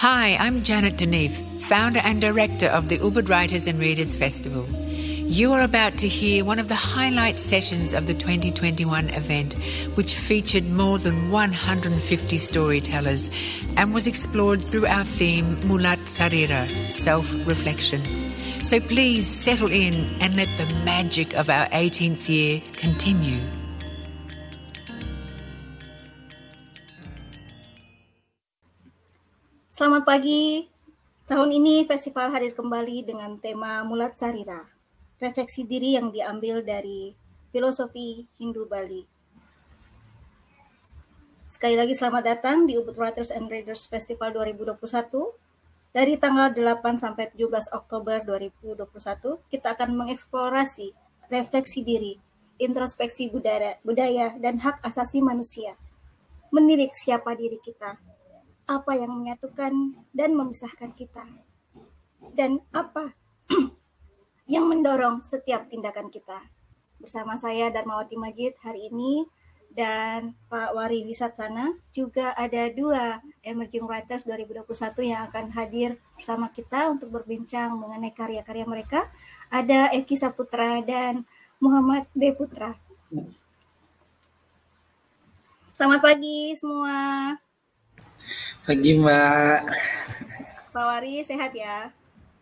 Hi, I'm Janet Deneve, founder and director of the Ubud Writers and Readers Festival. You are about to hear one of the highlight sessions of the 2021 event, which featured more than 150 storytellers and was explored through our theme Mulat Sarira, self reflection. So please settle in and let the magic of our 18th year continue. Selamat pagi. Tahun ini festival hadir kembali dengan tema Mulat Sarira, refleksi diri yang diambil dari filosofi Hindu Bali. Sekali lagi selamat datang di Ubud Writers and Readers Festival 2021. Dari tanggal 8 sampai 17 Oktober 2021, kita akan mengeksplorasi refleksi diri, introspeksi budaya, budaya dan hak asasi manusia. Menilik siapa diri kita, apa yang menyatukan dan memisahkan kita, dan apa yang mendorong setiap tindakan kita. Bersama saya Darmawati Majid hari ini dan Pak Wari Wisatsana juga ada dua Emerging Writers 2021 yang akan hadir bersama kita untuk berbincang mengenai karya-karya mereka. Ada Eki Saputra dan Muhammad D. Putra. Selamat pagi semua. Pagi Mbak. Pak Wari sehat ya?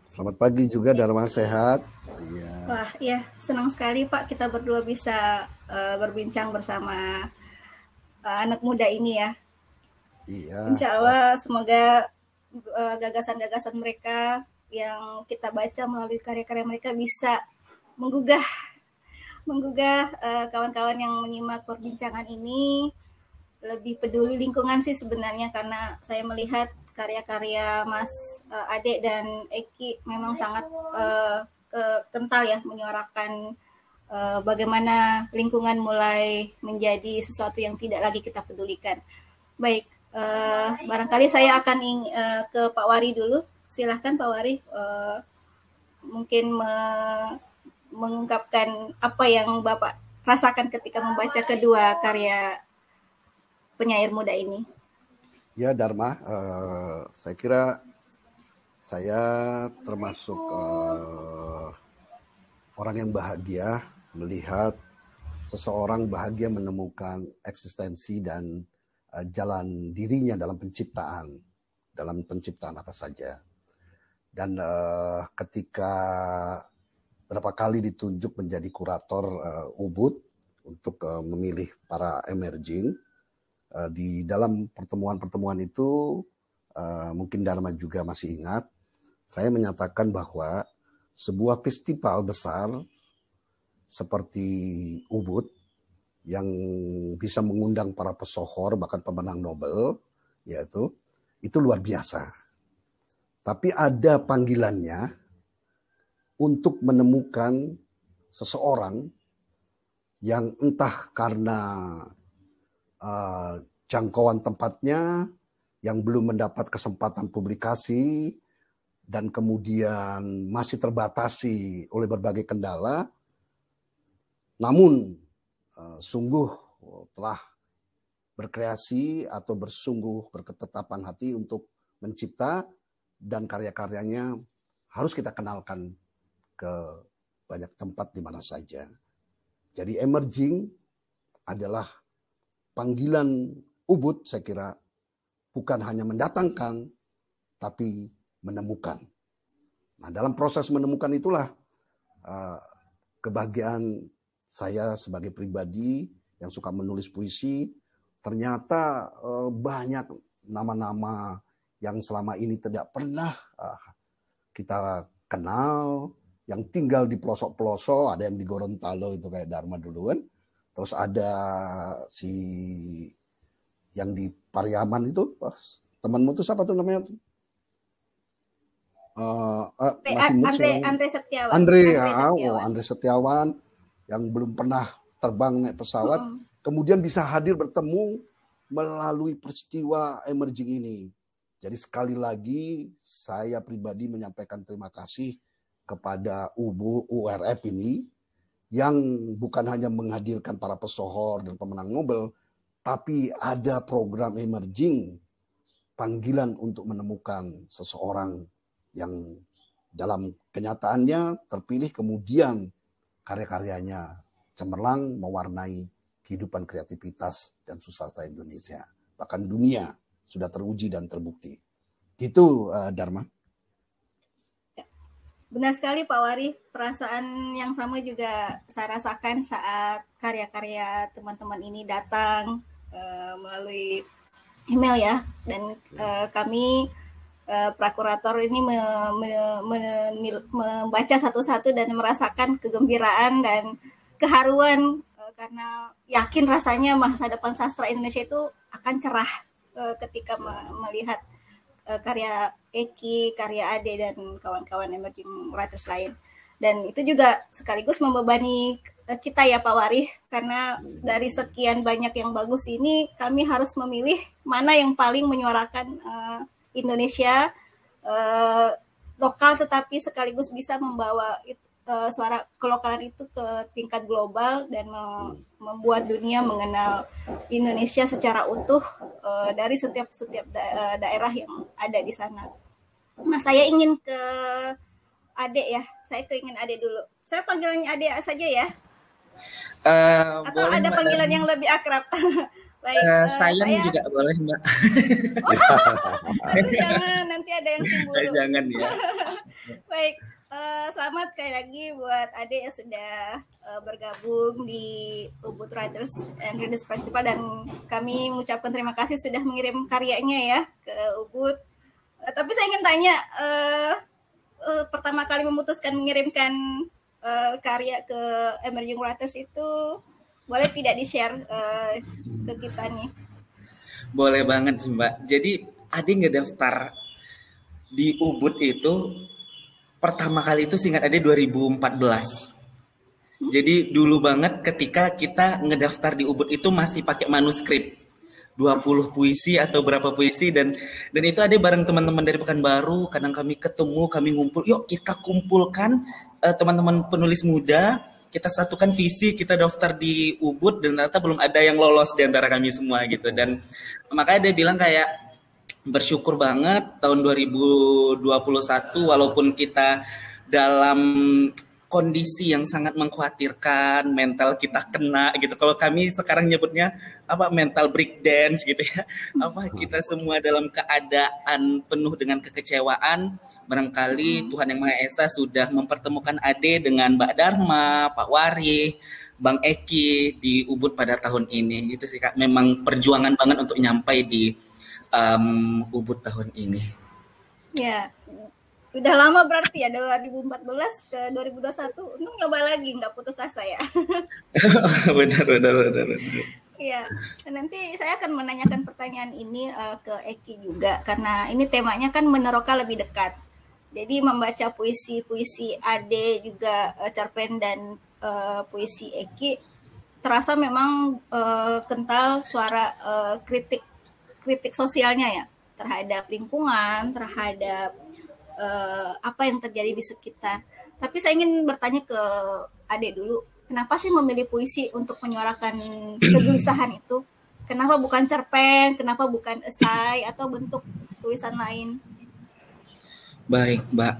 Selamat pagi juga Dharma sehat. Iya. Wah, ya senang sekali Pak kita berdua bisa uh, berbincang bersama uh, anak muda ini ya. Iya. Insya Allah semoga uh, gagasan-gagasan mereka yang kita baca melalui karya-karya mereka bisa menggugah menggugah kawan-kawan uh, yang menyimak perbincangan ini lebih peduli lingkungan sih sebenarnya karena saya melihat karya-karya Mas uh, Ade dan Eki memang sangat uh, kental ya menyuarakan uh, bagaimana lingkungan mulai menjadi sesuatu yang tidak lagi kita pedulikan. Baik, uh, barangkali saya akan uh, ke Pak Wari dulu. Silahkan Pak Wari, uh, mungkin me mengungkapkan apa yang Bapak rasakan ketika membaca kedua karya penyair muda ini. Ya Dharma, uh, saya kira saya termasuk uh, orang yang bahagia melihat seseorang bahagia menemukan eksistensi dan uh, jalan dirinya dalam penciptaan, dalam penciptaan apa saja. Dan uh, ketika berapa kali ditunjuk menjadi kurator uh, Ubud untuk uh, memilih para emerging, uh, di dalam pertemuan-pertemuan itu uh, mungkin Dharma juga masih ingat saya menyatakan bahwa sebuah festival besar seperti Ubud yang bisa mengundang para pesohor bahkan pemenang Nobel yaitu itu luar biasa. Tapi ada panggilannya untuk menemukan seseorang yang entah karena uh, jangkauan tempatnya yang belum mendapat kesempatan publikasi dan kemudian masih terbatasi oleh berbagai kendala, namun uh, sungguh telah berkreasi atau bersungguh berketetapan hati untuk mencipta dan karya-karyanya harus kita kenalkan ke banyak tempat di mana saja. Jadi emerging adalah panggilan Ubud saya kira bukan hanya mendatangkan tapi menemukan. Nah, dalam proses menemukan itulah uh, kebahagiaan saya sebagai pribadi yang suka menulis puisi. Ternyata uh, banyak nama-nama yang selama ini tidak pernah uh, kita kenal, yang tinggal di pelosok-pelosok, ada yang di Gorontalo itu kayak Dharma dulu kan. Terus ada si yang di Pariaman itu, temanmu itu siapa tuh namanya? uh, uh, masih Andre, Andre Setiawan. Andre, Andre, ah, Setiawan. Oh, Andre Setiawan yang belum pernah terbang naik pesawat, hmm. kemudian bisa hadir bertemu melalui peristiwa emerging ini. Jadi sekali lagi saya pribadi menyampaikan terima kasih kepada UBU URF ini yang bukan hanya menghadirkan para pesohor dan pemenang Nobel, tapi ada program emerging panggilan untuk menemukan seseorang yang dalam kenyataannya terpilih kemudian karya-karyanya cemerlang mewarnai kehidupan kreativitas dan susahsta Indonesia. Bahkan dunia sudah teruji dan terbukti. Itu uh, Dharma. Benar sekali Pak Wari, perasaan yang sama juga saya rasakan saat karya-karya teman-teman ini datang uh, melalui email ya. Dan uh, kami uh, prokurator ini me, me, me, membaca satu-satu dan merasakan kegembiraan dan keharuan uh, karena yakin rasanya masa depan sastra Indonesia itu akan cerah uh, ketika me, melihat uh, karya Eki, karya Ade dan kawan-kawan emerging writers lain. Dan itu juga sekaligus membebani kita ya Pak Wari karena dari sekian banyak yang bagus ini kami harus memilih mana yang paling menyuarakan uh, Indonesia uh, lokal tetapi sekaligus bisa membawa it, uh, suara kelokalan itu ke tingkat global dan me membuat dunia mengenal Indonesia secara utuh uh, dari setiap setiap da daerah yang ada di sana. Nah, saya ingin ke Ade ya. Saya keingin Ade dulu. Saya panggilannya Ade saja ya. Uh, Atau boleh, ada panggilan yang lebih akrab. Baik, uh, sayang saya... juga boleh mbak. Oh, jangan nanti ada yang cemburu. jangan ya. Baik, uh, selamat sekali lagi buat Ade yang sudah uh, bergabung di Ubud Writers and Readers Festival dan kami mengucapkan terima kasih sudah mengirim karyanya ya ke Ubud. Uh, tapi saya ingin tanya, uh, uh, pertama kali memutuskan mengirimkan uh, karya ke Emerging Writers itu boleh tidak di-share uh, ke kita nih? Boleh banget sih Mbak. Jadi Ade ngedaftar di Ubud itu pertama kali itu singkat Ade 2014. Jadi dulu banget ketika kita ngedaftar di Ubud itu masih pakai manuskrip. 20 puisi atau berapa puisi dan dan itu ada bareng teman-teman dari Pekanbaru kadang kami ketemu kami ngumpul yuk kita kumpulkan uh, teman-teman penulis muda kita satukan visi, kita daftar di Ubud dan ternyata belum ada yang lolos di antara kami semua gitu. Dan makanya dia bilang kayak bersyukur banget tahun 2021 walaupun kita dalam kondisi yang sangat mengkhawatirkan, mental kita kena gitu. Kalau kami sekarang nyebutnya apa mental dance gitu ya. Apa kita semua dalam keadaan penuh dengan kekecewaan, barangkali hmm. Tuhan Yang Maha Esa sudah mempertemukan Ade dengan Mbak Dharma, Pak Wari, Bang Eki di Ubud pada tahun ini. Gitu sih Kak. Memang perjuangan banget untuk nyampai di um, Ubud tahun ini. Ya, Udah lama berarti ya 2014 ke 2021 untung nyoba lagi nggak putus asa ya. benar benar benar. Iya, nanti saya akan menanyakan pertanyaan ini uh, ke Eki juga karena ini temanya kan meneroka lebih dekat. Jadi membaca puisi-puisi Ade juga uh, cerpen dan uh, puisi Eki terasa memang uh, kental suara uh, kritik kritik sosialnya ya terhadap lingkungan, terhadap uh, apa yang terjadi di sekitar. Tapi saya ingin bertanya ke Adek dulu, kenapa sih memilih puisi untuk menyuarakan kegelisahan itu? Kenapa bukan cerpen? Kenapa bukan esai atau bentuk tulisan lain? Baik, Mbak.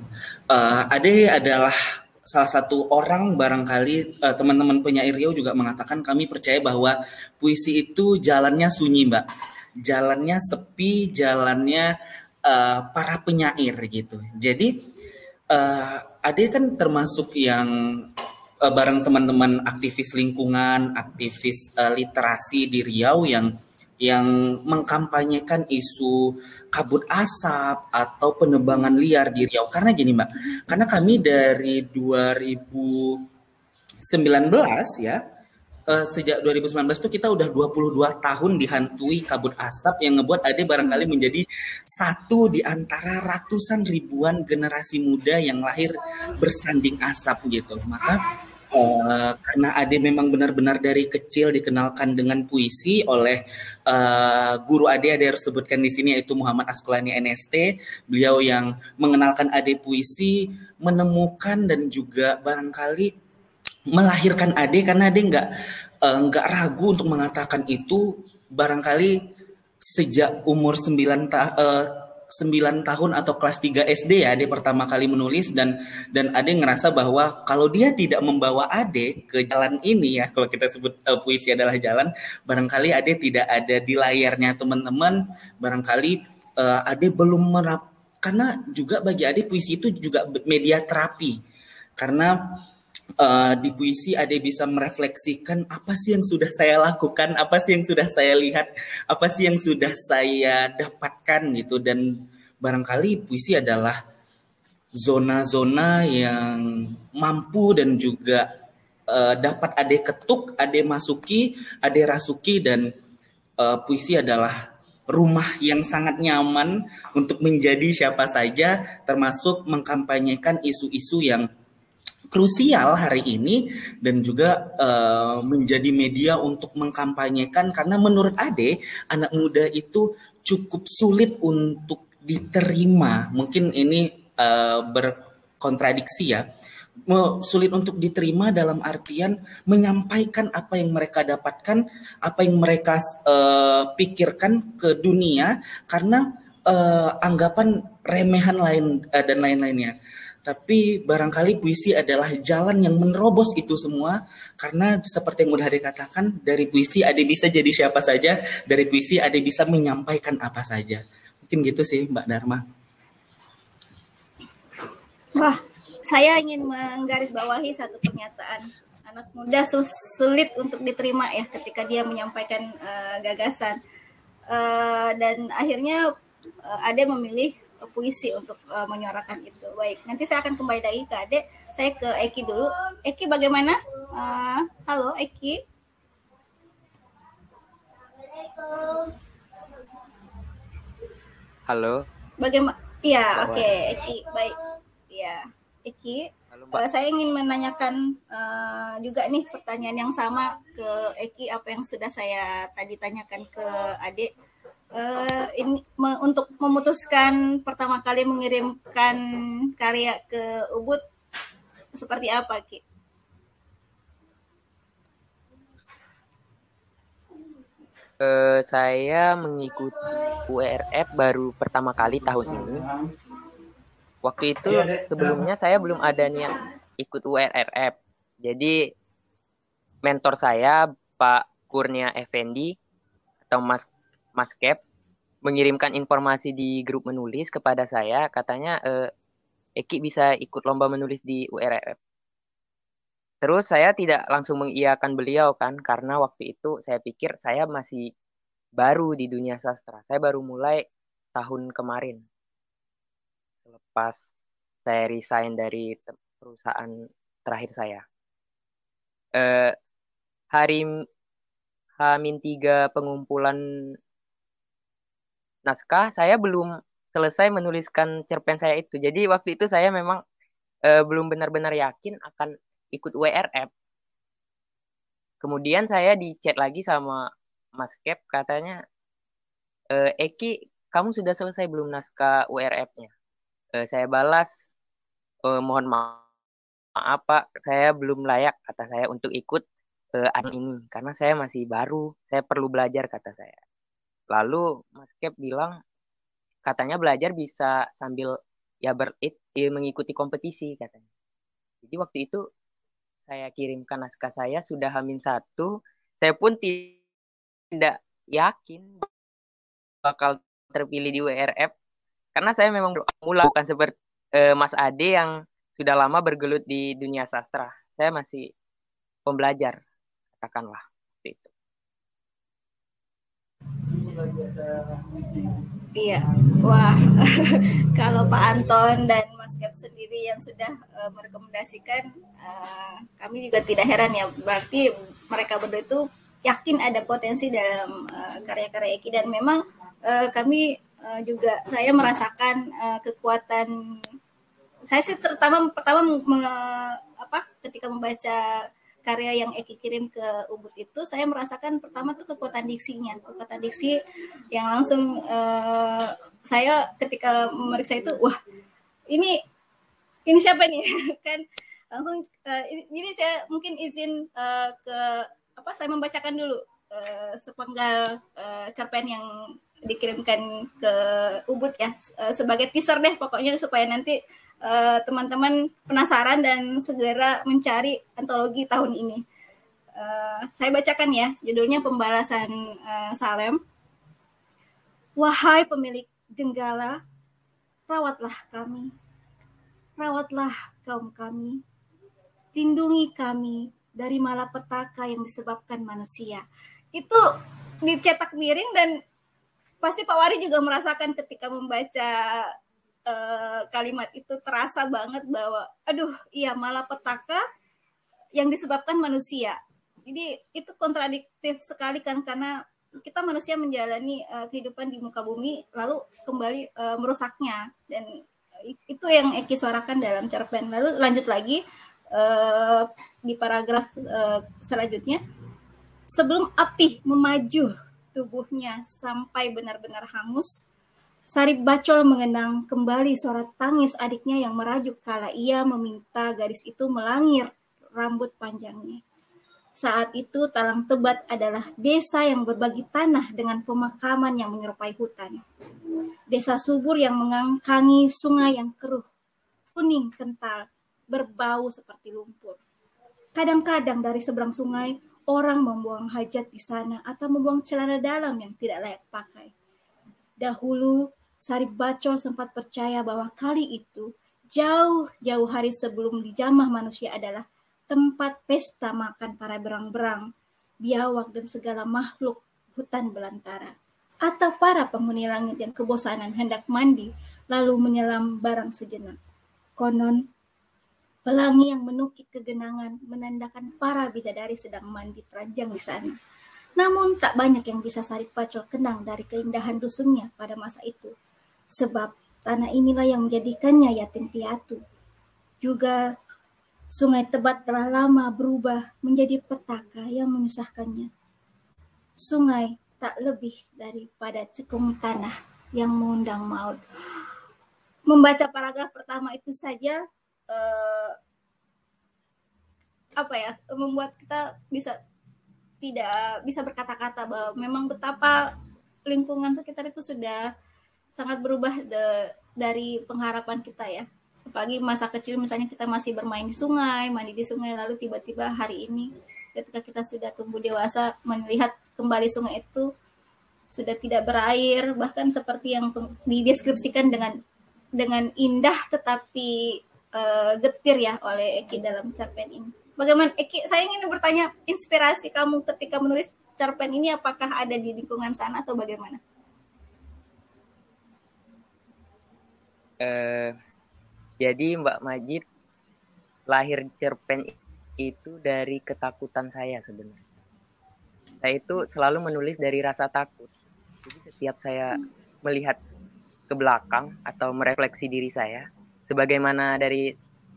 Uh, Ade adalah salah satu orang barangkali uh, teman-teman penyair Riau juga mengatakan kami percaya bahwa puisi itu jalannya sunyi, Mbak. Jalannya sepi, jalannya uh, para penyair gitu. Jadi uh, Ade kan termasuk yang uh, bareng teman-teman aktivis lingkungan, aktivis uh, literasi di Riau yang yang mengkampanyekan isu kabut asap atau penebangan liar di Riau. Karena gini Mbak, karena kami dari 2019 ya uh, sejak 2019 itu kita udah 22 tahun dihantui kabut asap yang ngebuat Ade barangkali hmm. menjadi satu di antara ratusan ribuan generasi muda yang lahir bersanding asap gitu. Maka uh, karena Ade memang benar-benar dari kecil dikenalkan dengan puisi oleh uh, guru Ade Ade harus sebutkan di sini yaitu Muhammad Askulani NST beliau yang mengenalkan Ade puisi menemukan dan juga barangkali melahirkan Ade karena Ade nggak uh, nggak ragu untuk mengatakan itu barangkali sejak umur 9 ta uh, 9 tahun atau kelas 3 SD ya Ade pertama kali menulis dan dan Ade ngerasa bahwa kalau dia tidak membawa Ade ke jalan ini ya kalau kita sebut uh, puisi adalah jalan barangkali Ade tidak ada di layarnya teman-teman barangkali uh, Ade belum merap karena juga bagi Ade puisi itu juga media terapi. Karena uh, di puisi Ade bisa merefleksikan apa sih yang sudah saya lakukan, apa sih yang sudah saya lihat, apa sih yang sudah saya dapatkan gitu. Dan barangkali puisi adalah zona-zona yang mampu dan juga uh, dapat Ade ketuk, Ade masuki, Ade rasuki. Dan uh, puisi adalah rumah yang sangat nyaman untuk menjadi siapa saja termasuk mengkampanyekan isu-isu yang krusial hari ini dan juga uh, menjadi media untuk mengkampanyekan karena menurut Ade anak muda itu cukup sulit untuk diterima. Mungkin ini uh, berkontradiksi ya. Sulit untuk diterima dalam artian menyampaikan apa yang mereka dapatkan apa yang mereka uh, pikirkan ke dunia karena uh, anggapan remehan lain uh, dan lain-lainnya tapi barangkali puisi adalah jalan yang menerobos itu semua karena seperti yang udah dikatakan dari puisi ada bisa jadi siapa saja, dari puisi ada bisa menyampaikan apa saja. Mungkin gitu sih Mbak Dharma. Wah, saya ingin menggarisbawahi satu pernyataan. Anak muda sulit untuk diterima ya ketika dia menyampaikan uh, gagasan. Uh, dan akhirnya uh, ada memilih puisi untuk uh, menyuarakan itu. Baik, nanti saya akan kembali lagi ke Ade. Saya ke Eki dulu. Eki bagaimana? Uh, halo Eki. Halo. Bagaimana? Iya, oke, okay. Eki. Baik. Iya, Eki. Halo, uh, saya ingin menanyakan uh, juga nih pertanyaan yang sama ke Eki apa yang sudah saya tadi tanyakan ke Ade uh, ini me, untuk memutuskan pertama kali mengirimkan karya ke Ubud seperti apa Ki? Uh, saya mengikuti URF baru pertama kali tahun ini. Waktu itu sebelumnya saya belum ada niat ikut URF. Jadi mentor saya Pak Kurnia Effendi atau Mas Mas Cap mengirimkan informasi di grup menulis kepada saya, katanya eh, Eki bisa ikut lomba menulis di URF. Terus saya tidak langsung mengiyakan beliau kan, karena waktu itu saya pikir saya masih baru di dunia sastra. Saya baru mulai tahun kemarin. Selepas saya resign dari perusahaan terakhir saya. Eh, hari H-3 pengumpulan naskah saya belum selesai menuliskan cerpen saya itu. Jadi waktu itu saya memang uh, belum benar-benar yakin akan ikut WRF. Kemudian saya di chat lagi sama Mas Kep katanya, e, Eki kamu sudah selesai belum naskah WRF-nya? E, saya balas, e, mohon maaf, maaf Pak, saya belum layak kata saya untuk ikut e, ini karena saya masih baru, saya perlu belajar kata saya. Lalu Mas Kep bilang katanya belajar bisa sambil ya ber mengikuti kompetisi katanya. Jadi waktu itu saya kirimkan naskah saya sudah hamin satu, saya pun tidak yakin bakal terpilih di WRF karena saya memang mula bukan seperti eh, Mas Ade yang sudah lama bergelut di dunia sastra. Saya masih pembelajar katakanlah. Iya, wah kalau Pak Anton dan Mas Gap sendiri yang sudah uh, merekomendasikan, uh, kami juga tidak heran ya. Berarti mereka berdua itu yakin ada potensi dalam uh, karya-karya Eki dan memang uh, kami uh, juga saya merasakan uh, kekuatan. Saya sih terutama pertama me, apa ketika membaca karya yang Eki kirim ke Ubud itu saya merasakan pertama tuh kekuatan diksinya kekuatan diksi yang langsung uh, saya ketika memeriksa itu wah ini ini siapa nih? Kan langsung uh, ini saya mungkin izin uh, ke apa saya membacakan dulu uh, sepenggal uh, cerpen yang dikirimkan ke Ubud ya sebagai teaser deh pokoknya supaya nanti teman-teman uh, penasaran dan segera mencari antologi tahun ini. Uh, saya bacakan ya, judulnya Pembalasan uh, Salem. Wahai pemilik jenggala, rawatlah kami, rawatlah kaum kami, lindungi kami dari malapetaka yang disebabkan manusia. Itu dicetak miring dan pasti Pak Wari juga merasakan ketika membaca uh, kalimat itu terasa banget bahwa aduh iya malapetaka yang disebabkan manusia. Jadi itu kontradiktif sekali kan karena kita manusia menjalani uh, kehidupan di muka bumi lalu kembali uh, merusaknya dan itu yang Eki suarakan dalam cerpen. Lalu lanjut lagi uh, di paragraf uh, selanjutnya sebelum api memaju tubuhnya sampai benar-benar hangus Sarip Bacol mengenang kembali suara tangis adiknya yang merajuk kala ia meminta gadis itu melangir rambut panjangnya. Saat itu Talang Tebat adalah desa yang berbagi tanah dengan pemakaman yang menyerupai hutan. Desa subur yang mengangkangi sungai yang keruh, kuning kental, berbau seperti lumpur. Kadang-kadang dari seberang sungai, orang membuang hajat di sana atau membuang celana dalam yang tidak layak pakai. Dahulu, Sarip Bacol sempat percaya bahwa kali itu, jauh-jauh hari sebelum dijamah manusia adalah tempat pesta makan para berang-berang, biawak dan segala makhluk hutan belantara. Atau para penghuni langit yang kebosanan hendak mandi, lalu menyelam barang sejenak. Konon, Pelangi yang menukik kegenangan menandakan para bidadari sedang mandi teranjang di sana. Namun tak banyak yang bisa Sarip Pacol kenang dari keindahan dusunnya pada masa itu. Sebab tanah inilah yang menjadikannya yatim piatu. Juga sungai Tebat telah lama berubah menjadi petaka yang menyusahkannya. Sungai tak lebih daripada cekung tanah yang mengundang maut. Membaca paragraf pertama itu saja uh, apa ya membuat kita bisa tidak bisa berkata-kata bahwa memang betapa lingkungan sekitar itu sudah sangat berubah de, dari pengharapan kita ya apalagi masa kecil misalnya kita masih bermain di sungai mandi di sungai lalu tiba-tiba hari ini ketika kita sudah tumbuh dewasa melihat kembali sungai itu sudah tidak berair bahkan seperti yang dideskripsikan dengan dengan indah tetapi uh, getir ya oleh Eki dalam cerpen ini. Bagaimana Eki? Saya ingin bertanya inspirasi kamu ketika menulis cerpen ini apakah ada di lingkungan sana atau bagaimana? Uh, jadi Mbak Majid lahir cerpen itu dari ketakutan saya sebenarnya. Saya itu selalu menulis dari rasa takut. Jadi setiap saya melihat ke belakang atau merefleksi diri saya, sebagaimana dari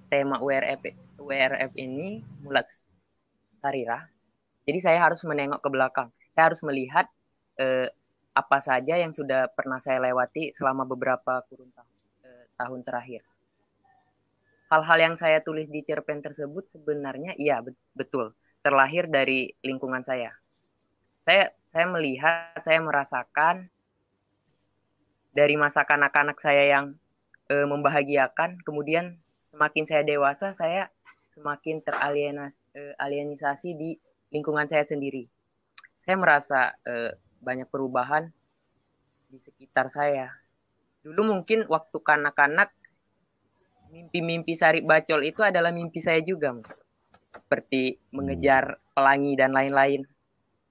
tema URF URF ini mulat sarira. Jadi saya harus menengok ke belakang. Saya harus melihat eh, apa saja yang sudah pernah saya lewati selama beberapa kurun tahun, tahun terakhir. Hal-hal yang saya tulis di cerpen tersebut sebenarnya iya betul terlahir dari lingkungan saya. Saya saya melihat, saya merasakan dari masa kanak-kanak saya yang e, membahagiakan. Kemudian semakin saya dewasa, saya semakin teralienisasi di lingkungan saya sendiri. Saya merasa e, banyak perubahan di sekitar saya. Dulu mungkin waktu kanak-kanak mimpi-mimpi Sarip Bacol itu adalah mimpi saya juga, seperti mengejar pelangi dan lain-lain.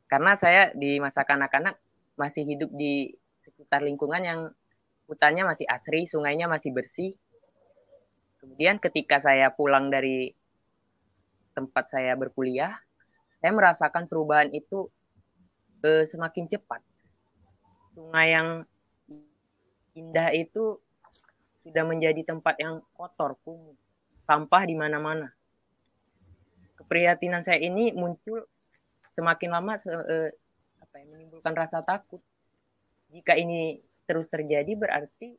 Karena saya di masa kanak-kanak masih hidup di sekitar lingkungan yang hutannya masih asri, sungainya masih bersih. Kemudian ketika saya pulang dari tempat saya berkuliah, saya merasakan perubahan itu eh, semakin cepat. Sungai yang indah itu sudah menjadi tempat yang kotor, kumuh, sampah di mana-mana. Keprihatinan saya ini muncul semakin lama eh, apa ya, menimbulkan rasa takut. Jika ini terus terjadi berarti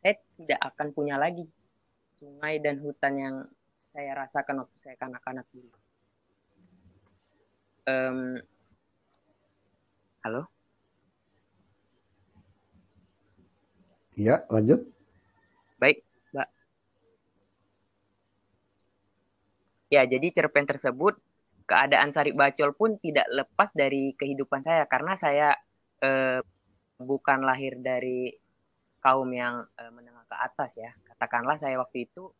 saya tidak akan punya lagi sungai dan hutan yang saya rasakan waktu saya kanak-kanak dulu. Um, halo? Iya, lanjut. Baik, Mbak. Ya, jadi cerpen tersebut keadaan Sari Bacol pun tidak lepas dari kehidupan saya karena saya eh, bukan lahir dari kaum yang eh, menengah ke atas ya. Katakanlah saya waktu itu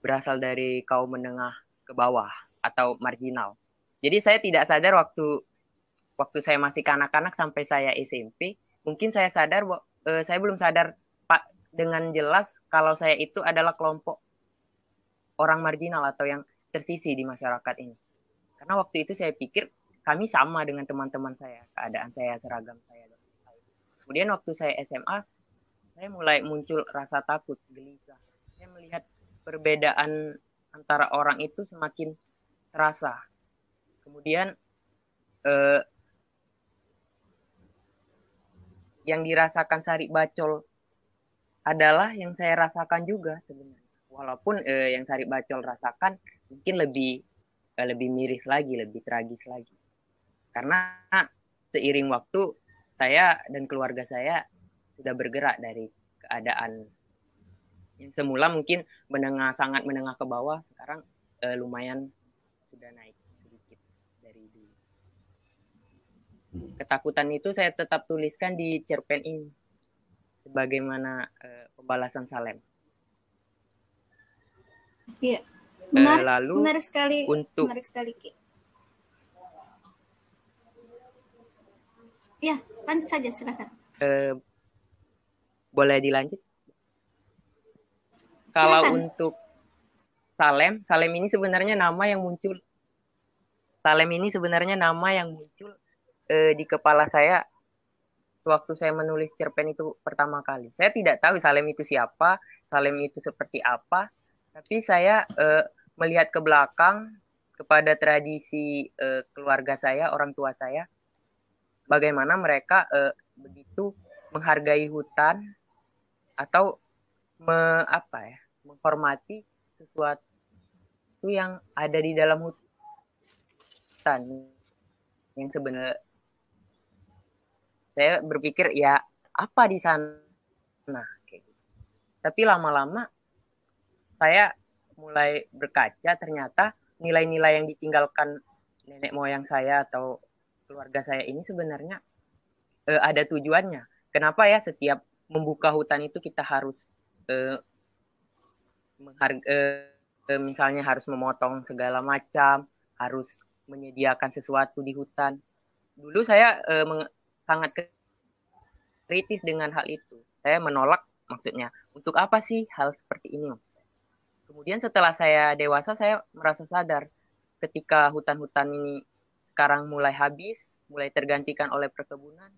berasal dari kaum menengah ke bawah atau marginal. Jadi saya tidak sadar waktu waktu saya masih kanak-kanak sampai saya SMP, mungkin saya sadar uh, saya belum sadar Pak dengan jelas kalau saya itu adalah kelompok orang marginal atau yang tersisi di masyarakat ini. Karena waktu itu saya pikir kami sama dengan teman-teman saya, keadaan saya, seragam saya. Kemudian waktu saya SMA, saya mulai muncul rasa takut, gelisah. Saya melihat perbedaan antara orang itu semakin terasa. Kemudian eh, yang dirasakan Sari Bacol adalah yang saya rasakan juga sebenarnya. Walaupun eh, yang Sari Bacol rasakan mungkin lebih eh, lebih miris lagi, lebih tragis lagi. Karena seiring waktu saya dan keluarga saya sudah bergerak dari keadaan yang semula mungkin menengah sangat menengah ke bawah, sekarang eh, lumayan sudah naik. Ketakutan itu saya tetap tuliskan di cerpen ini sebagaimana uh, pembalasan Salem. Iya. Menarik, uh, lalu menarik sekali untuk menarik sekali Ki. Ya, lanjut saja silakan. Uh, boleh dilanjut? Silakan. Kalau untuk Salem, Salem ini sebenarnya nama yang muncul Salem ini sebenarnya nama yang muncul eh, di kepala saya waktu saya menulis cerpen itu pertama kali. Saya tidak tahu Salem itu siapa, Salem itu seperti apa, tapi saya eh, melihat ke belakang kepada tradisi eh, keluarga saya, orang tua saya, bagaimana mereka eh, begitu menghargai hutan atau me, apa ya, menghormati sesuatu yang ada di dalam hutan yang sebenarnya saya berpikir ya apa di sana? Kayak gitu. tapi lama-lama saya mulai berkaca ternyata nilai-nilai yang ditinggalkan nenek moyang saya atau keluarga saya ini sebenarnya uh, ada tujuannya. Kenapa ya setiap membuka hutan itu kita harus uh, mengharga, uh, misalnya harus memotong segala macam harus menyediakan sesuatu di hutan. Dulu saya uh, sangat kritis dengan hal itu. Saya menolak maksudnya. Untuk apa sih hal seperti ini maksudnya? Kemudian setelah saya dewasa saya merasa sadar ketika hutan-hutan ini sekarang mulai habis, mulai tergantikan oleh perkebunan.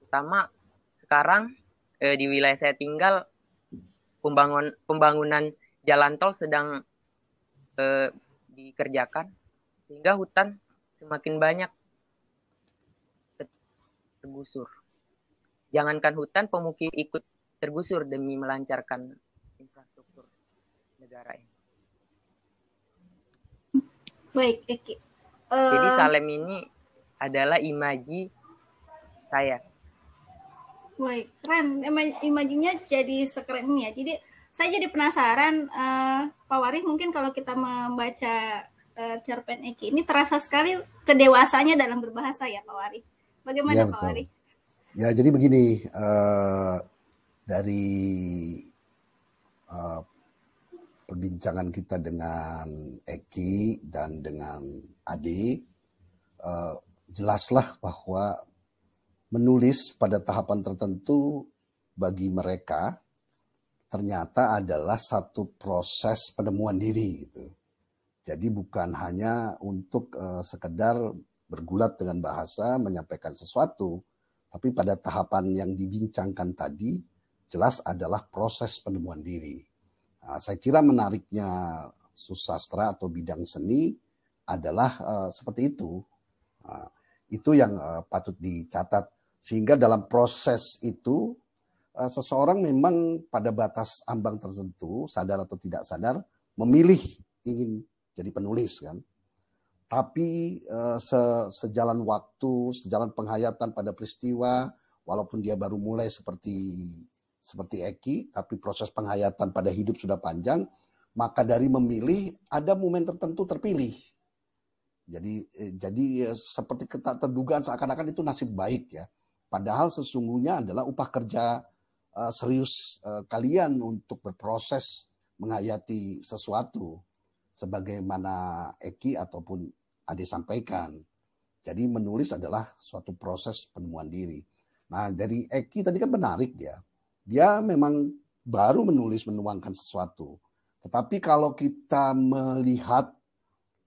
Terutama sekarang eh, di wilayah saya tinggal pembangun pembangunan jalan tol sedang eh, dikerjakan sehingga hutan semakin banyak tergusur. Jangankan hutan, pemukim ikut tergusur demi melancarkan infrastruktur negara ini. Baik, Eki. Uh... Jadi Salem ini adalah imaji saya. Baik, keren. Imajinya jadi sekeren ini ya. Jadi saya jadi penasaran, uh, Pak Waris mungkin kalau kita membaca uh, cerpen Eki ini terasa sekali kedewasanya dalam berbahasa ya Pak Waris. Bagaimana ya, Pak Wali? Ya, jadi begini, uh, dari uh, perbincangan kita dengan Eki dan dengan Adi, uh, jelaslah bahwa menulis pada tahapan tertentu bagi mereka ternyata adalah satu proses penemuan diri gitu. Jadi bukan hanya untuk uh, sekedar bergulat dengan bahasa, menyampaikan sesuatu, tapi pada tahapan yang dibincangkan tadi jelas adalah proses penemuan diri. Nah, saya kira menariknya susastra atau bidang seni adalah uh, seperti itu. Nah, itu yang uh, patut dicatat sehingga dalam proses itu uh, seseorang memang pada batas ambang tertentu sadar atau tidak sadar memilih ingin jadi penulis kan tapi uh, se sejalan waktu, sejalan penghayatan pada peristiwa, walaupun dia baru mulai seperti seperti Eki, tapi proses penghayatan pada hidup sudah panjang, maka dari memilih ada momen tertentu terpilih. Jadi eh, jadi eh, seperti terdugaan seakan-akan itu nasib baik ya. Padahal sesungguhnya adalah upah kerja serius kalian untuk berproses menghayati sesuatu sebagaimana Eki ataupun Ade sampaikan. Jadi menulis adalah suatu proses penemuan diri. Nah dari Eki tadi kan menarik dia. Dia memang baru menulis menuangkan sesuatu. Tetapi kalau kita melihat,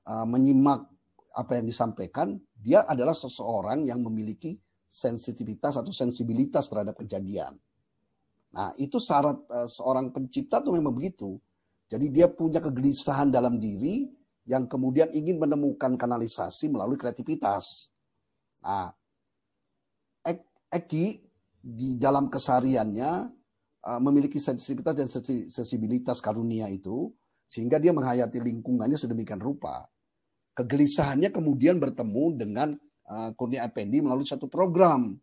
uh, menyimak apa yang disampaikan, dia adalah seseorang yang memiliki sensitivitas atau sensibilitas terhadap kejadian. Nah, itu syarat uh, seorang pencipta tuh memang begitu. Jadi dia punya kegelisahan dalam diri yang kemudian ingin menemukan kanalisasi melalui kreativitas. Nah, Eki di dalam kesariannya uh, memiliki sensitivitas dan sensibilitas karunia itu sehingga dia menghayati lingkungannya sedemikian rupa. Kegelisahannya kemudian bertemu dengan uh, Kurnia Effendi melalui satu program.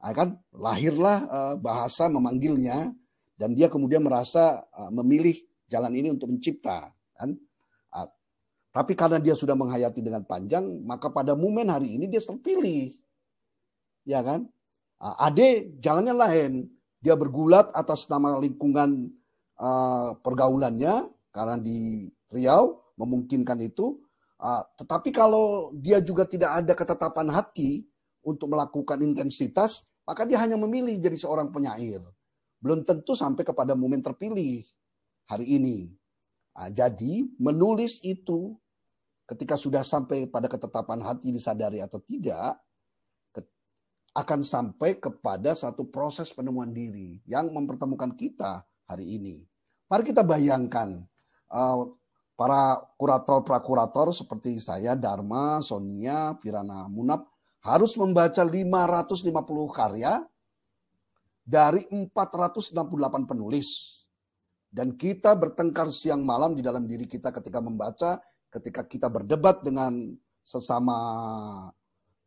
Nah, kan lahirlah uh, bahasa memanggilnya dan dia kemudian merasa memilih jalan ini untuk mencipta kan. Tapi karena dia sudah menghayati dengan panjang, maka pada momen hari ini dia terpilih. Ya kan? Uh, Ade jalannya lain. Dia bergulat atas nama lingkungan uh, pergaulannya karena di Riau memungkinkan itu Uh, tetapi kalau dia juga tidak ada ketetapan hati untuk melakukan intensitas, maka dia hanya memilih jadi seorang penyair. Belum tentu sampai kepada momen terpilih hari ini. Uh, jadi menulis itu ketika sudah sampai pada ketetapan hati disadari atau tidak, akan sampai kepada satu proses penemuan diri yang mempertemukan kita hari ini. Mari kita bayangkan uh, para kurator prakurator seperti saya Dharma, Sonia, Pirana Munap harus membaca 550 karya dari 468 penulis. Dan kita bertengkar siang malam di dalam diri kita ketika membaca, ketika kita berdebat dengan sesama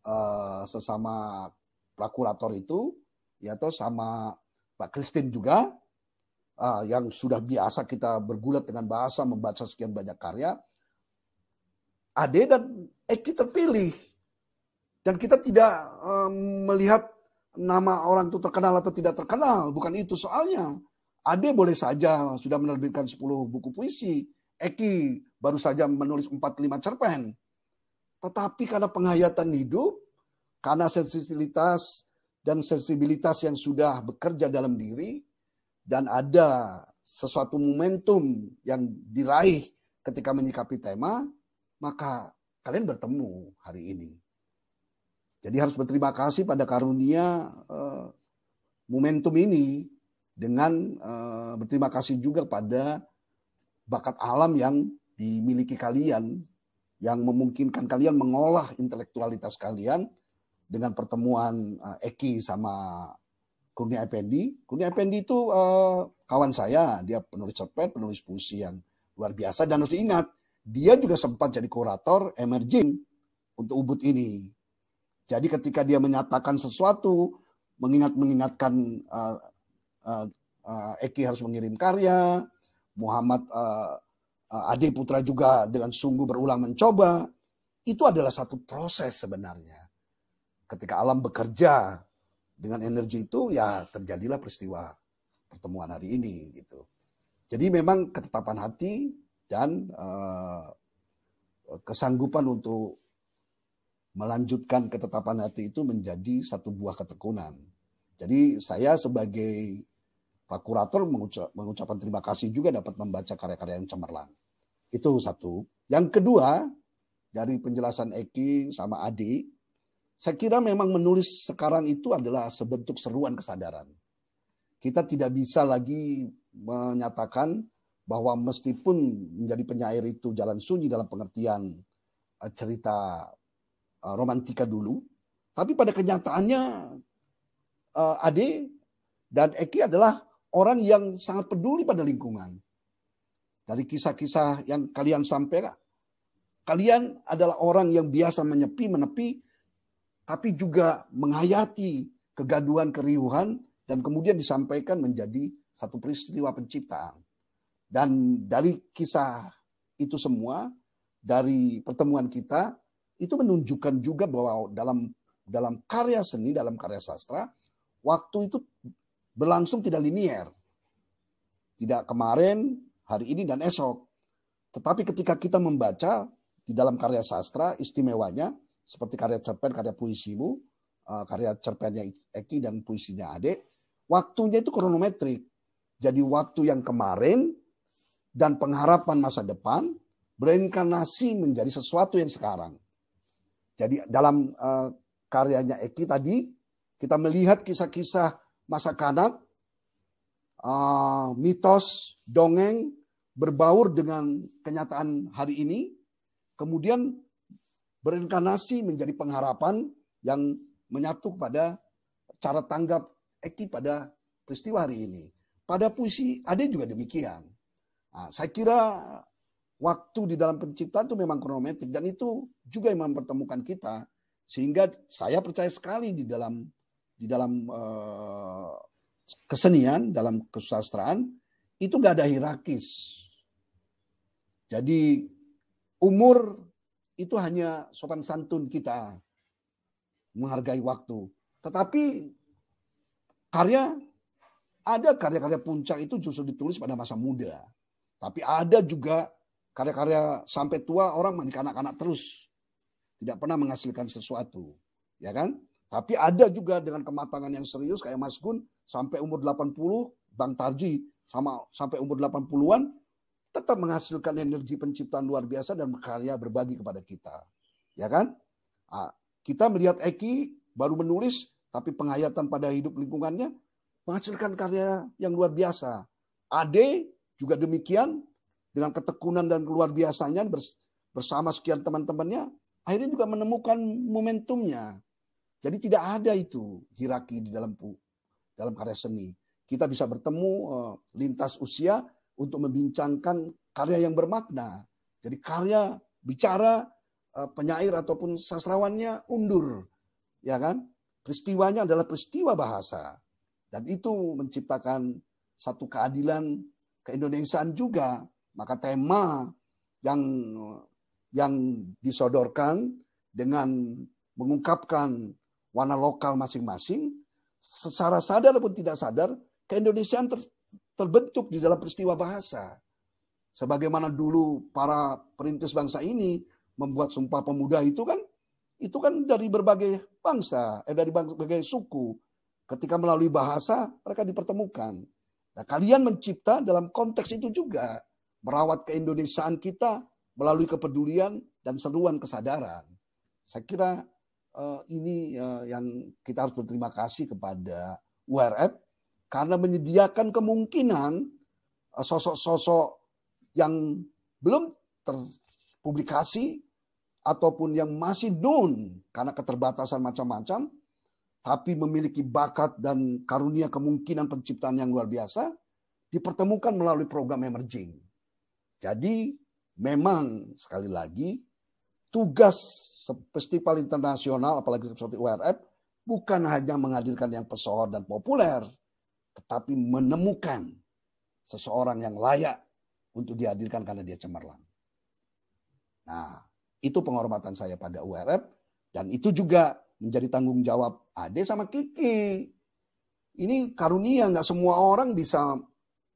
uh, sesama prakurator itu, ya atau sama Pak Kristin juga, uh, yang sudah biasa kita bergulat dengan bahasa membaca sekian banyak karya, Ade dan Eki terpilih. Dan kita tidak um, melihat nama orang itu terkenal atau tidak terkenal. Bukan itu soalnya. Ade boleh saja sudah menerbitkan 10 buku puisi. Eki baru saja menulis 4-5 cerpen. Tetapi karena penghayatan hidup, karena sensitivitas dan sensibilitas yang sudah bekerja dalam diri, dan ada sesuatu momentum yang diraih ketika menyikapi tema, maka kalian bertemu hari ini. Jadi harus berterima kasih pada karunia uh, momentum ini dengan uh, berterima kasih juga pada bakat alam yang dimiliki kalian yang memungkinkan kalian mengolah intelektualitas kalian dengan pertemuan uh, Eki sama Kurnia Effendi. Kurnia Effendi itu uh, kawan saya, dia penulis cerpen, penulis puisi yang luar biasa dan harus diingat, dia juga sempat jadi kurator emerging untuk Ubud ini. Jadi ketika dia menyatakan sesuatu, mengingat mengingatkan uh, uh, uh, Eki harus mengirim karya, Muhammad uh, uh, Ade Putra juga dengan sungguh berulang mencoba, itu adalah satu proses sebenarnya. Ketika alam bekerja dengan energi itu ya terjadilah peristiwa pertemuan hari ini gitu. Jadi memang ketetapan hati dan uh, kesanggupan untuk melanjutkan ketetapan hati itu menjadi satu buah ketekunan. Jadi saya sebagai prokurator mengucap, mengucapkan terima kasih juga dapat membaca karya-karya yang cemerlang. Itu satu. Yang kedua, dari penjelasan Eki sama Adi, saya kira memang menulis sekarang itu adalah sebentuk seruan kesadaran. Kita tidak bisa lagi menyatakan bahwa meskipun menjadi penyair itu jalan sunyi dalam pengertian eh, cerita eh, romantika dulu, tapi pada kenyataannya eh, Ade dan Eki adalah orang yang sangat peduli pada lingkungan. Dari kisah-kisah yang kalian sampaikan, kalian adalah orang yang biasa menyepi, menepi, tapi juga menghayati kegaduhan keriuhan dan kemudian disampaikan menjadi satu peristiwa penciptaan. Dan dari kisah itu semua, dari pertemuan kita, itu menunjukkan juga bahwa dalam dalam karya seni, dalam karya sastra, waktu itu berlangsung tidak linier. Tidak kemarin, hari ini, dan esok. Tetapi ketika kita membaca di dalam karya sastra, istimewanya, seperti karya cerpen, karya puisimu, eh, karya cerpennya Eki dan puisinya Ade, waktunya itu kronometrik. Jadi waktu yang kemarin dan pengharapan masa depan berinkarnasi menjadi sesuatu yang sekarang. Jadi dalam uh, karyanya Eki tadi kita melihat kisah-kisah masa kanak, uh, mitos, dongeng berbaur dengan kenyataan hari ini, kemudian berinkarnasi menjadi pengharapan yang menyatu pada cara tanggap Eki pada peristiwa hari ini. Pada puisi ada juga demikian. Nah, saya kira waktu di dalam penciptaan itu memang kronometrik dan itu juga yang mempertemukan kita sehingga saya percaya sekali di dalam di dalam uh, kesenian dalam kesusastraan itu gak ada hierarkis. Jadi umur itu hanya sopan santun kita menghargai waktu. Tetapi karya ada karya-karya puncak itu justru ditulis pada masa muda. Tapi ada juga karya-karya sampai tua orang anak-anak terus. Tidak pernah menghasilkan sesuatu. Ya kan? Tapi ada juga dengan kematangan yang serius kayak Mas Gun sampai umur 80, Bang Tarji sama sampai umur 80-an tetap menghasilkan energi penciptaan luar biasa dan berkarya berbagi kepada kita. Ya kan? Nah, kita melihat Eki baru menulis tapi penghayatan pada hidup lingkungannya menghasilkan karya yang luar biasa. Ade juga demikian dengan ketekunan dan luar biasanya bersama sekian teman-temannya akhirnya juga menemukan momentumnya. Jadi tidak ada itu hierarki di dalam dalam karya seni. Kita bisa bertemu uh, lintas usia untuk membincangkan karya yang bermakna. Jadi karya bicara uh, penyair ataupun sastrawannya undur, ya kan? Peristiwanya adalah peristiwa bahasa. Dan itu menciptakan satu keadilan keindonesiaan juga. Maka tema yang yang disodorkan dengan mengungkapkan warna lokal masing-masing, secara sadar ataupun tidak sadar, keindonesiaan ter, terbentuk di dalam peristiwa bahasa. Sebagaimana dulu para perintis bangsa ini membuat Sumpah Pemuda itu kan, itu kan dari berbagai bangsa, eh dari berbagai suku, Ketika melalui bahasa, mereka dipertemukan. Nah, kalian mencipta dalam konteks itu juga. Merawat keindonesiaan kita melalui kepedulian dan seruan kesadaran. Saya kira uh, ini uh, yang kita harus berterima kasih kepada URF karena menyediakan kemungkinan eh, sosok-sosok yang belum terpublikasi ataupun yang masih known karena keterbatasan macam-macam tapi memiliki bakat dan karunia kemungkinan penciptaan yang luar biasa, dipertemukan melalui program emerging. Jadi memang sekali lagi tugas festival internasional apalagi seperti URF bukan hanya menghadirkan yang pesohor dan populer, tetapi menemukan seseorang yang layak untuk dihadirkan karena dia cemerlang. Nah, itu penghormatan saya pada URF dan itu juga menjadi tanggung jawab Ade sama Kiki. Ini karunia nggak semua orang bisa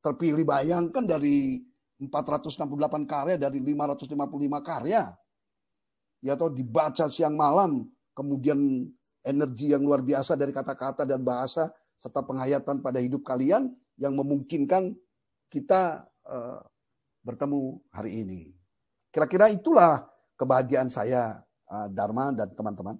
terpilih bayangkan dari 468 karya dari 555 karya. Ya atau dibaca siang malam, kemudian energi yang luar biasa dari kata-kata dan bahasa serta penghayatan pada hidup kalian yang memungkinkan kita uh, bertemu hari ini. Kira-kira itulah kebahagiaan saya, uh, Dharma dan teman-teman.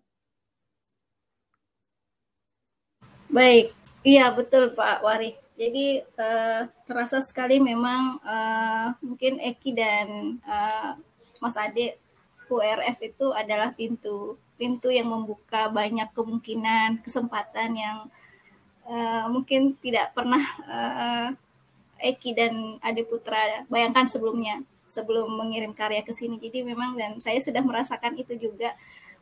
Baik, iya betul Pak Wari. Jadi uh, terasa sekali memang uh, mungkin Eki dan uh, Mas Ade URF itu adalah pintu pintu yang membuka banyak kemungkinan kesempatan yang uh, mungkin tidak pernah uh, Eki dan Ade Putra bayangkan sebelumnya sebelum mengirim karya ke sini. Jadi memang dan saya sudah merasakan itu juga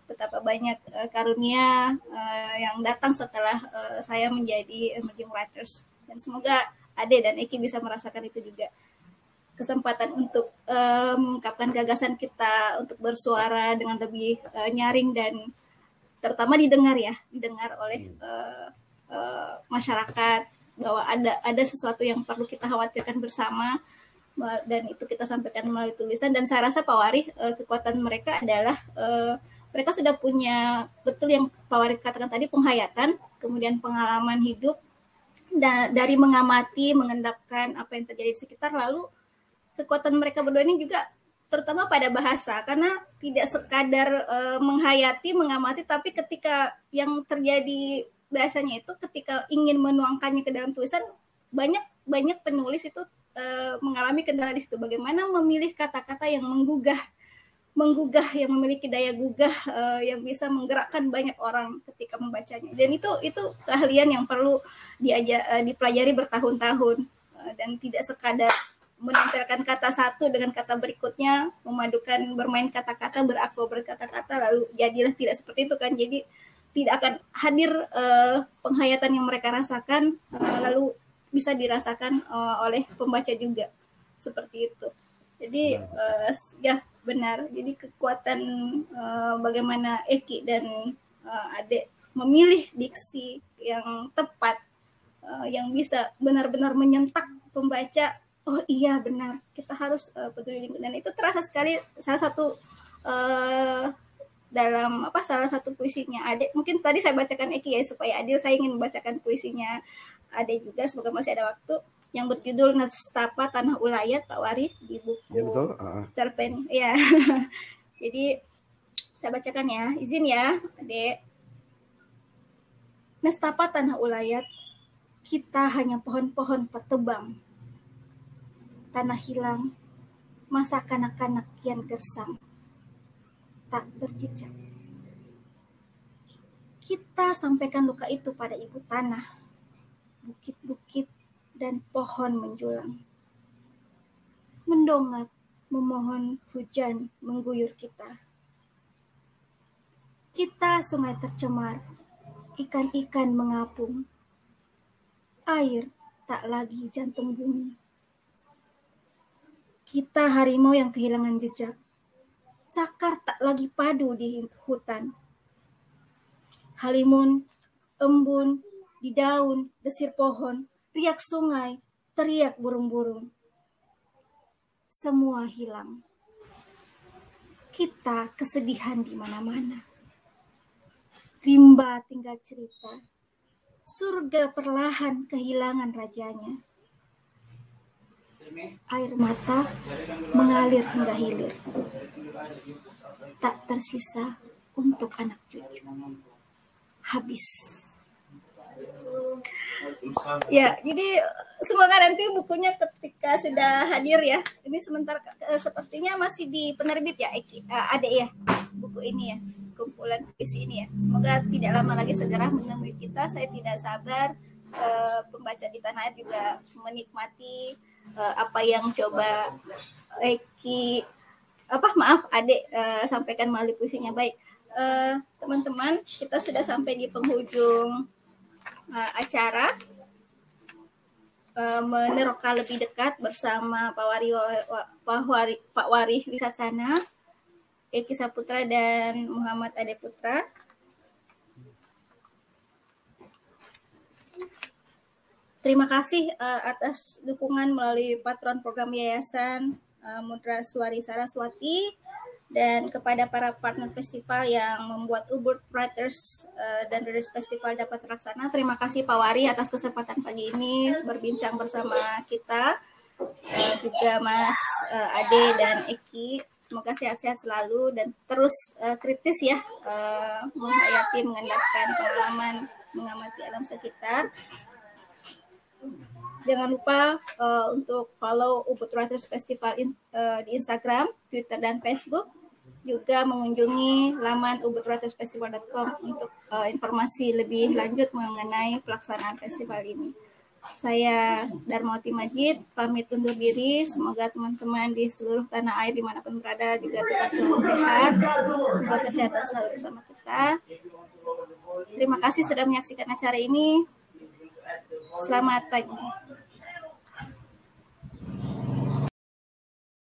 betapa banyak uh, karunia uh, yang datang setelah uh, saya menjadi emerging writers dan semoga Ade dan Eki bisa merasakan itu juga kesempatan untuk uh, mengungkapkan gagasan kita untuk bersuara dengan lebih uh, nyaring dan terutama didengar ya didengar oleh uh, uh, masyarakat bahwa ada ada sesuatu yang perlu kita khawatirkan bersama dan itu kita sampaikan melalui tulisan. Dan saya rasa Pak Wari uh, kekuatan mereka adalah uh, mereka sudah punya betul yang Pak Wari katakan tadi penghayatan kemudian pengalaman hidup dan dari mengamati mengendapkan apa yang terjadi di sekitar lalu kekuatan mereka berdua ini juga terutama pada bahasa. Karena tidak sekadar uh, menghayati mengamati tapi ketika yang terjadi biasanya itu ketika ingin menuangkannya ke dalam tulisan banyak banyak penulis itu uh, mengalami kendala di situ. Bagaimana memilih kata-kata yang menggugah menggugah yang memiliki daya gugah uh, yang bisa menggerakkan banyak orang ketika membacanya. Dan itu itu keahlian yang perlu diajar uh, dipelajari bertahun-tahun. Uh, dan tidak sekadar menempelkan kata satu dengan kata berikutnya, memadukan bermain kata-kata, beraku berkata-kata, lalu jadilah tidak seperti itu kan. Jadi tidak akan hadir uh, penghayatan yang mereka rasakan, uh, lalu bisa dirasakan uh, oleh pembaca juga seperti itu. Jadi uh, ya benar. Jadi kekuatan uh, bagaimana Eki dan uh, Ade memilih diksi yang tepat, uh, yang bisa benar-benar menyentak pembaca oh iya benar. Kita harus uh, peduli lingkungan. Dan itu terasa sekali salah satu uh, dalam apa salah satu puisinya. Ade mungkin tadi saya bacakan Eki ya supaya adil saya ingin membacakan puisinya Ade juga. Semoga masih ada waktu. Yang berjudul Nestapa Tanah Ulayat Pak Wari di buku ya, betul. Uh. cerpen. Ya jadi saya bacakan ya. Izin ya Ade. Nestapa Tanah Ulayat kita hanya pohon-pohon tertebang tanah hilang, masa kanak-kanak kian gersang, tak berjejak. Kita sampaikan luka itu pada ibu tanah, bukit-bukit dan pohon menjulang. Mendongak, memohon hujan mengguyur kita. Kita sungai tercemar, ikan-ikan mengapung. Air tak lagi jantung bumi kita harimau yang kehilangan jejak. Cakar tak lagi padu di hutan. Halimun, embun, di daun, desir pohon, riak sungai, teriak burung-burung. Semua hilang. Kita kesedihan di mana-mana. Rimba tinggal cerita. Surga perlahan kehilangan rajanya Air mata mengalir hingga hilir. Tak tersisa untuk anak cucu. Habis. Ya, jadi semoga nanti bukunya ketika sudah hadir ya. Ini sementara eh, sepertinya masih di penerbit ya, Eki. Uh, ada ya buku ini ya, kumpulan puisi ini ya. Semoga tidak lama lagi segera menemui kita. Saya tidak sabar uh, pembaca di tanah air juga menikmati uh, apa yang coba Eki apa maaf adik uh, sampaikan melalui puisinya. Baik teman-teman uh, kita sudah sampai di penghujung uh, acara. Uh, meneroka lebih dekat bersama Pak Wari, Pak Wari Pak Wari Wisatsana Eki Saputra dan Muhammad Ade Putra Terima kasih uh, atas dukungan melalui patron program Yayasan uh, Mudra Suari Saraswati dan kepada para partner festival yang membuat Ubud Writers uh, dan Readers Festival dapat terlaksana. Terima kasih Pak Wari atas kesempatan pagi ini berbincang bersama kita. Uh, juga Mas uh, Ade dan Eki. Semoga sehat-sehat selalu dan terus uh, kritis ya uh, menghayati, mengendapkan pengalaman mengamati alam sekitar Jangan lupa uh, untuk follow Ubud Writers Festival in, uh, di Instagram, Twitter, dan Facebook. Juga mengunjungi laman ubudwritersfestival.com untuk uh, informasi lebih lanjut mengenai pelaksanaan festival ini. Saya Darmawati Majid, pamit undur diri. Semoga teman-teman di seluruh tanah air di mana pun berada juga tetap selalu sehat. Semoga kesehatan selalu bersama kita. Terima kasih sudah menyaksikan acara ini. Selamat pagi.